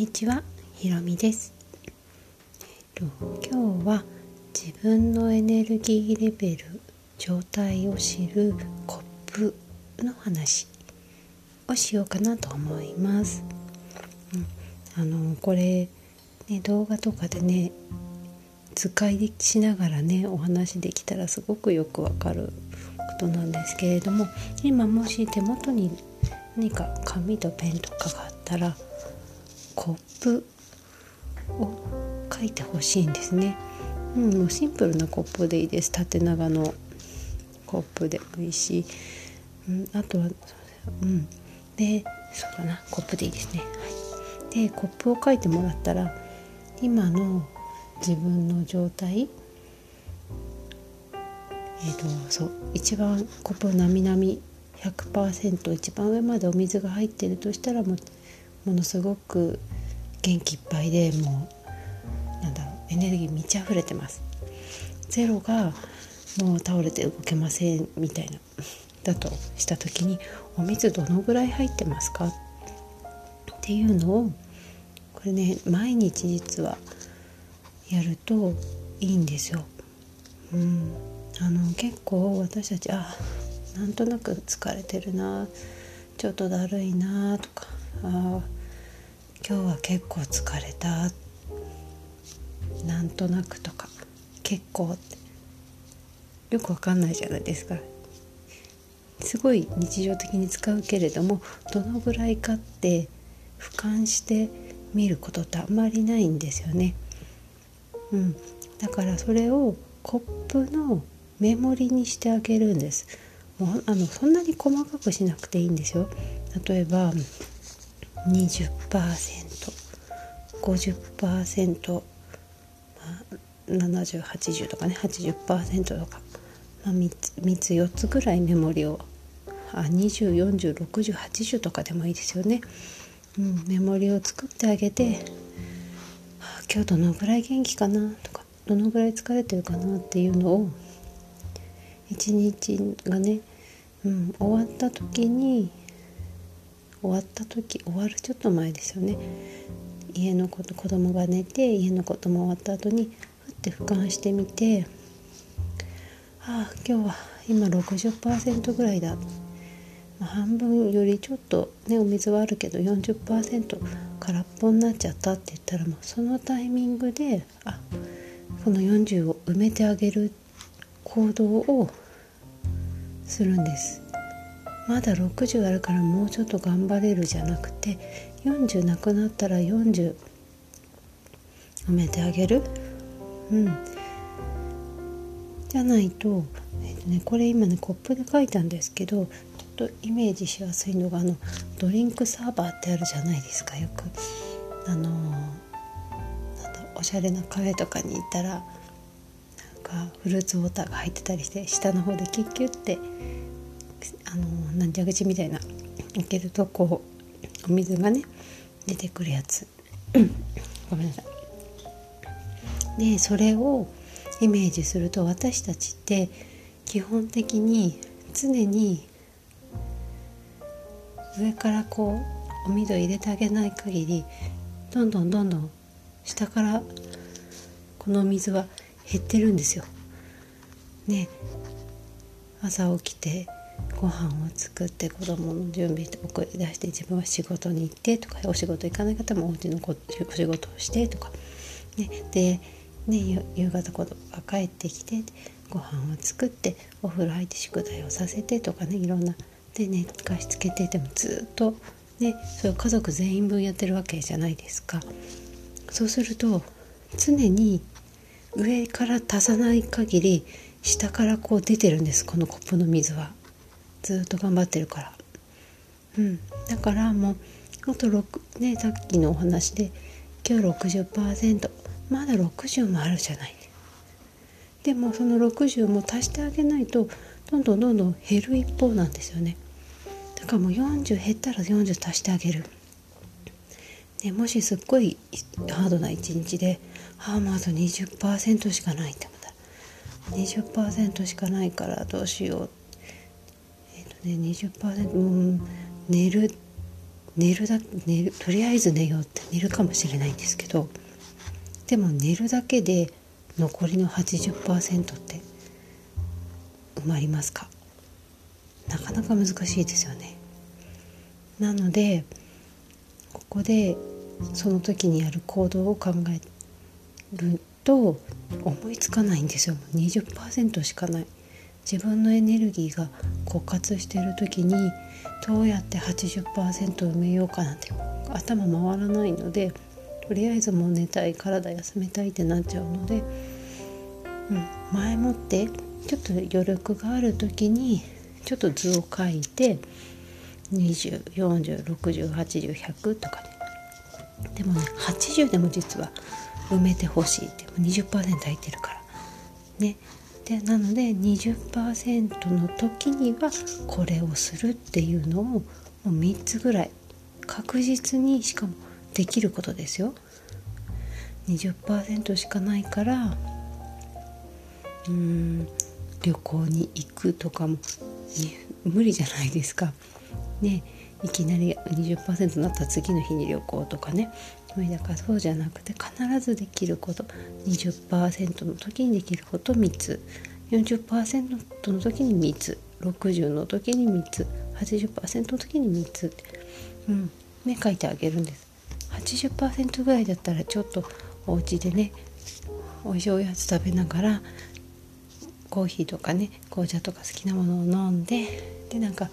にちは、ひろみです。今日は自分のエネルギーレベル状態を知るコップの話をしようかなと思います。うん、あのこれね動画とかでね使いしながらねお話できたらすごくよくわかることなんですけれども今もし手元に何か紙とペンとかがあったらコップを書いてほしいんですね。うん、もうシンプルなコップでいいです。縦長のコップでもいいし、うん、あとはうん。でそうかな。コップでいいですね。はい、でコップを書いてもらったら今の自分の状態えーと、そう。一番コップなみなみ100%一番上までお水が入ってるとしたらもうものすごく元気いっぱいでもうなんだろうエネルギー満ち溢れてます。ゼロがもう倒れて動けませんみたいなだとした時にお水どのぐらい入ってますか？っていうのをこれね毎日実はやるといいんですよ。うん、あの結構私たちあなんとなく疲れてるなちょっとだるいなとか。あ今日は結構疲れた。なんとなくとか。結構って。よくわかんないじゃないですか。すごい日常的に使うけれどもどのぐらいかって俯瞰して見ることってあんまりないんですよね。うん、だからそれをコップのメモリにしてあげるんです。もうあのそんなに細かくしなくていいんですよ。例えば 20%50%、まあ、7080とかね。80%とか、まあ、3, つ3つ4つぐらいメモリを。あ20406080とかでもいいですよね、うん、メモリを作ってあげて。今日どのぐらい元気かなとか。どのぐらい疲れてるかなっていうのを。一日がね、うん、終わった時に終わった時終わるちょっと前ですよね。家のこと子供が寝て家のことも終わった後にふって俯瞰してみてああ今日は今60%ぐらいだ、半分よりちょっとねお水はあるけど40%空っぽになっちゃったって言ったらもうそのタイミングであこの40を埋めてあげる行動をするんです。まだ60あるからもうちょっと頑張れるじゃなくて40なくなったら40埋めてあげる？うん。じゃないと,、えっとね、これ今ねコップで書いたんですけどちょっとイメージしやすいのがあのドリンクサーバーってあるじゃないですかよく。あのなんおしゃれなカフェとかに行ったらなんかフルーツウォーターが入ってたりして下の方でキュッキュッてあのなん蛇口みたいな開けるとこうお水がね出てくるやつ。ごめんなさい。でそれをイメージすると私たちって基本的に常に上からこうお水を入れてあげない限りどんどんどんどん下からこの水は減ってるんですよ。ね。朝起きてご飯を作って子供の準備して送り出して自分は仕事に行ってとかお仕事行かない方もお家のお仕事をしてとか、ね、で、ね、夕方子供が帰ってきてご飯を作ってお風呂入って宿題をさせてとかねいろんな。で寝かしつけててもずっとねそれ家族全員分やってるわけじゃないですか。そうすると常に上から足さない限り下からこう出てるんですこのコップの水は。ずっと頑張ってるから。うん。だからもうあと6ねさっきのお話で今日60%まだ60もあるじゃない。でもその60も足してあげないとどんどんどんどん減る一方なんですよね。だからもう40減ったら40足してあげる。ね、もしすっごいハードな一日でああもうあと20%しかないって思ったら20%しかないからどうしようっ、ー、とね20%うん寝る寝るだ寝るとりあえず寝ようって寝るかもしれないんですけどでも寝るだけで残りの80%って埋まりますか？なかなか難しいですよね。なのでここでその時にやる行動を考えると思いつかないんですよ。20%しかない。自分のエネルギーが枯渇してる時にどうやって80%埋めようかなんて頭回らないのでとりあえずもう寝たい体休めたいってなっちゃうので、うん、前もってちょっと余力がある時にちょっと図を書いて20406080100とかね。でもね80でも実は埋めてほしいって20%入ってるから。ね。でなので20%の時にはこれをするっていうのをもう3つぐらい確実にしかもできることですよ。20%しかないからうーん旅行に行くとかも無理じゃないですか。ねいきなり20%になった次の日に旅行とかね。無理だからそうじゃなくて必ずできること20%の時にできること3つ。40%の時に3つ。60の時に3つ。80%の時に3つ。ってうん。ね書いてあげるんです。80%ぐらいだったらちょっとお家でねおいしいおやつ食べながらコーヒーとかね紅茶とか好きなものを飲んででなんか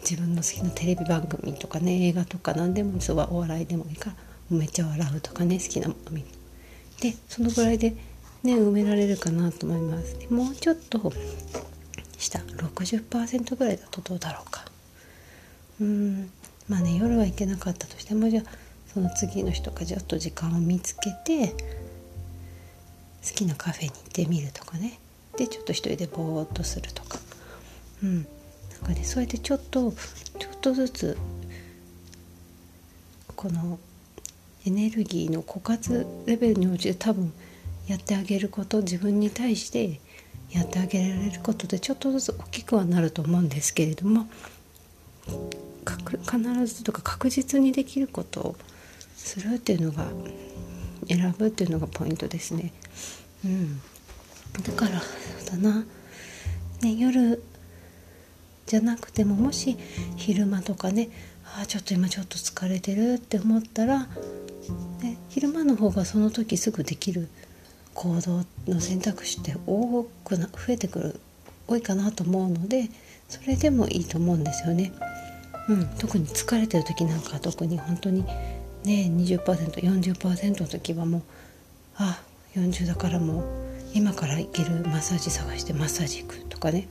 自分の好きなテレビ番組とかね映画とか何でもそうお笑いでもいいからめっちゃ笑うとかね好きなもの見るでそのぐらいでね埋められるかなと思います。もうちょっと下60%ぐらいだとどうだろうか。うん。まあね夜は行けなかったとしてもじゃあその次の日とかちょっと時間を見つけて好きなカフェに行ってみるとかね。でちょっと一人でぼーっとするとか。うん。なんかねそうやってちょっとちょっとずつこのエネルギーの枯渇レベルに応じて多分やってあげること自分に対してやってあげられることでちょっとずつ大きくはなると思うんですけれども必ずとか確実にできることをするっていうのが選ぶっていうのがポイントですね。うん、だからだな、ね、夜じゃなくてももし昼間とかねあちょっと今ちょっと疲れてるって思ったら、ね、昼間の方がその時すぐできる行動の選択肢って多くな増えてくる多いかなと思うのでそれでもいいと思うんですよね。うん、特に疲れてる時なんか特に本当にね 20%40% の時はもうあ40だからもう今から行けるマッサージ探してマッサージ行くとかね、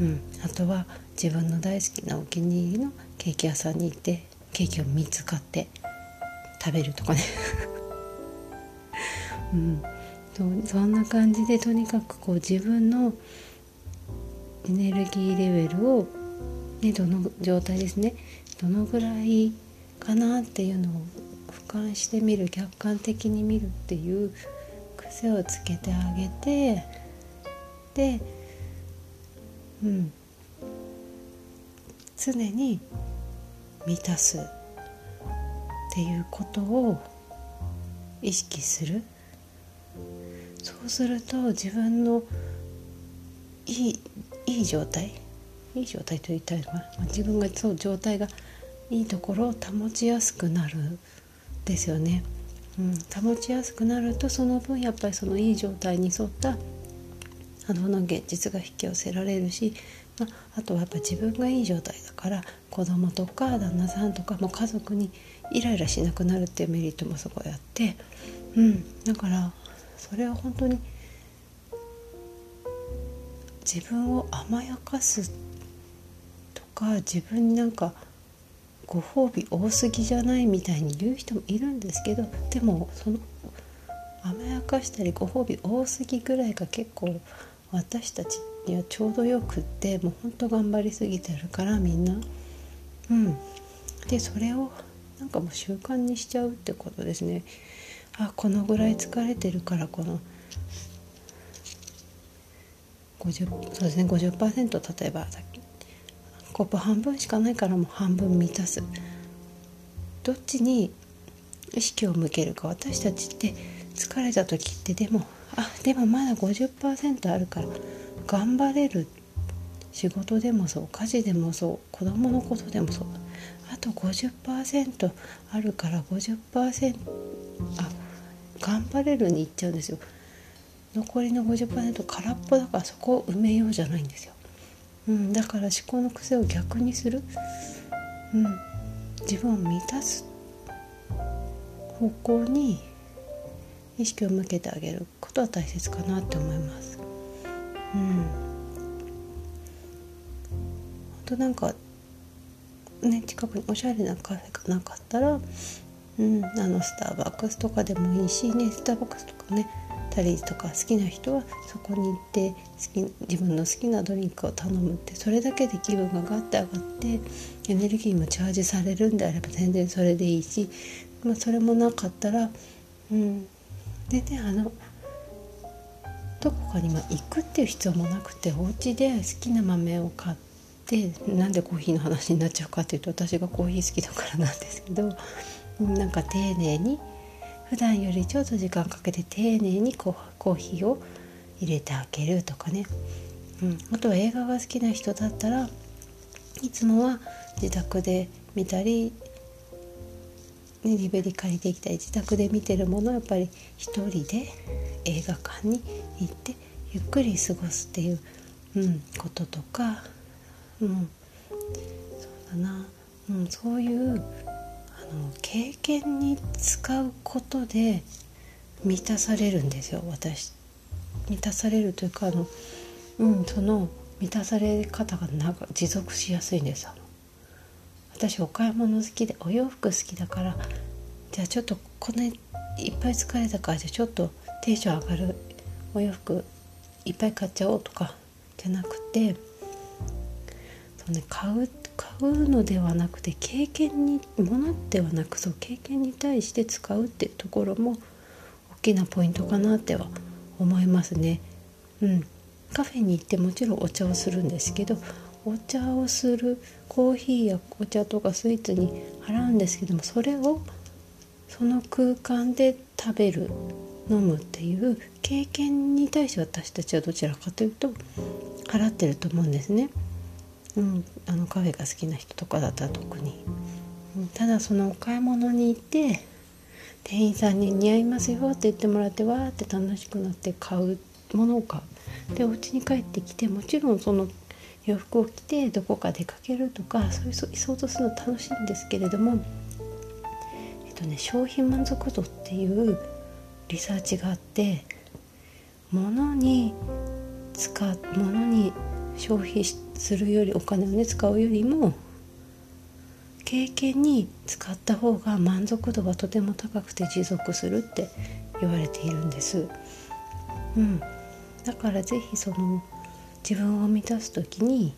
うん、あとは自分の大好きなお気に入りのケーキ屋さんに行ってケーキを3つ買って食べるとかね、うん、そんな感じでとにかくこう自分のエネルギーレベルを、ね、どの状態ですね。どのぐらいかなっていうのを俯瞰してみる客観的に見るっていう癖をつけてあげてでうん。常に満たす。っていうことを意識する。そうすると自分のいいいい状態。いい状態と言ったら自分がそう状態がいいところを保ちやすくなる。ですよね。うん、保ちやすくなるとその分やっぱりそのいい状態に沿ったあの現実が引き寄せられるし、まあ、あとはやっぱ自分がいい状態だから子供とか旦那さんとかも家族にイライラしなくなるっていうメリットもすごいあって、うん、だからそれは本当に自分を甘やかすとか自分になんかご褒美多すぎじゃないみたいに言う人もいるんですけどでもその甘やかしたりご褒美多すぎぐらいが結構私たちにはちょうどよくってもうほんと頑張りすぎてるからみんな。うん、でそれをなんかもう習慣にしちゃうってことですね。あこのぐらい疲れてるからこの50そうですね50%例えばさっきコップ半分しかないからもう半分満たすどっちに意識を向けるか私たちって疲れた時ってでもあでもまだ50%あるから頑張れる仕事でもそう家事でもそう子供のことでもそうあと50%あるから50%あ頑張れるにいっちゃうんですよ。残りの50%空っぽだからそこを埋めようじゃないんですよ、うん、だから思考の癖を逆にする、うん、自分を満たす方向に意識を向けてあげることは大切かなって思います。うん。本当なんかね近くにおしゃれなカフェがなかったら、うん、あのスターバックスとかでもいいしねスターバックスとかねタリーとか好きな人はそこに行って好き自分の好きなドリンクを頼むってそれだけで気分がガッて上がってエネルギーもチャージされるんであれば全然それでいいし、まあ、それもなかったら、うん、でねあのどこかに行くっていう必要もなくてお家で好きな豆を買ってなんでコーヒーの話になっちゃうかっていうと私がコーヒー好きだからなんですけど なんか丁寧に普段よりちょっと時間かけて丁寧にコーヒーを入れてあげるとかね、うん、あとは映画が好きな人だったらいつもは自宅で見たり、ね、リベリ借りてきたり自宅で見てるものをやっぱり一人で映画館に行ってゆっくり過ごすっていう、うん、こととか、うん、そうだな、うん、そういうあの経験に使うことで満たされるんですよ私。満たされるというかあの、うん、その満たされ方が長持続しやすいんですよ。私お買い物好きでお洋服好きだからじゃあちょっとこのいっぱい疲れたからじゃあちょっとテンション上がるお洋服いっぱい買っちゃおうとかじゃなくてそう、ね、買う買うのではなくて経験にものではなくそう経験に対して使うっていうところも大きなポイントかなっては思いますね。うん、カフェに行ってもちろんお茶をするんですけどお茶をするコーヒーやお茶とかスイーツに払うんですけどもそれをその空間で食べる飲むっていう経験に対して私たちはどちらかというと払ってると思うんですね。うん、あのカフェが好きな人とかだったら特に、うん、ただそのお買い物に行って店員さんに「似合いますよ」って言ってもらってわーって楽しくなって買うものを買うでお家に帰ってきてもちろんその洋服を着てどこか出かけるとかそういう想像するの楽しいんですけれどもえっとね消費満足度っていうリサーチがあって物に使う物に消費するよりお金をね使うよりも経験に使った方が満足度がとても高くて持続するって言われているんです。うん、だから是非その自分を満たす時に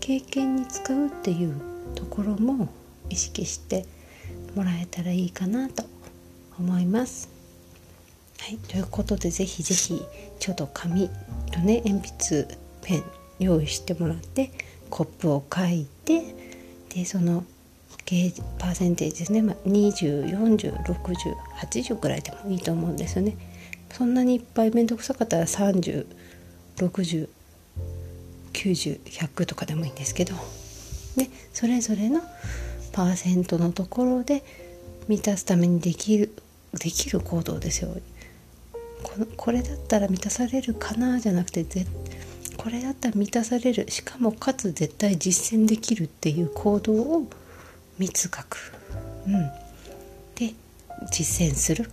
経験に使うっていうところも意識してもらえたらいいかなと思います。はい、ということでぜひぜひちょっと紙とね鉛筆ペン用意してもらってコップを書いてでそのゲージパーセンテージですね、まあ、20406080ぐらいでもいいと思うんですよね。そんなにいっぱい面倒くさかったら90100とかでもいいんですけどでそれぞれのパーセントのところで満たすためにできるできる行動ですよ。このこれだったら満たされるかなじゃなくて絶これだったら満たされる。しかもかつ絶対実践できるっていう行動を3つ書く、うん、で実践する、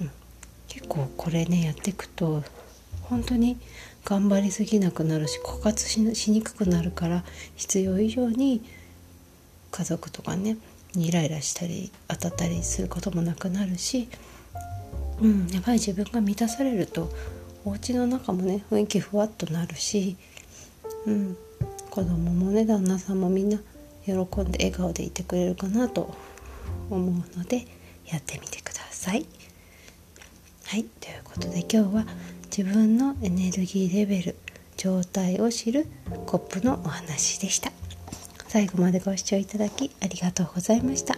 うん、結構これねやっていくと本当に頑張りすぎなくなるし枯渇しにくくなるから必要以上に家族とかねイライラしたり当たったりすることもなくなるし、うん、やっぱり自分が満たされるとお家の中もね雰囲気ふわっとなるし、うん、子供もね旦那さんもみんな喜んで笑顔でいてくれるかなと思うのでやってみてください。はいということで今日は自分のエネルギーレベル状態を知るコップのお話でした。最後までご視聴いただきありがとうございました。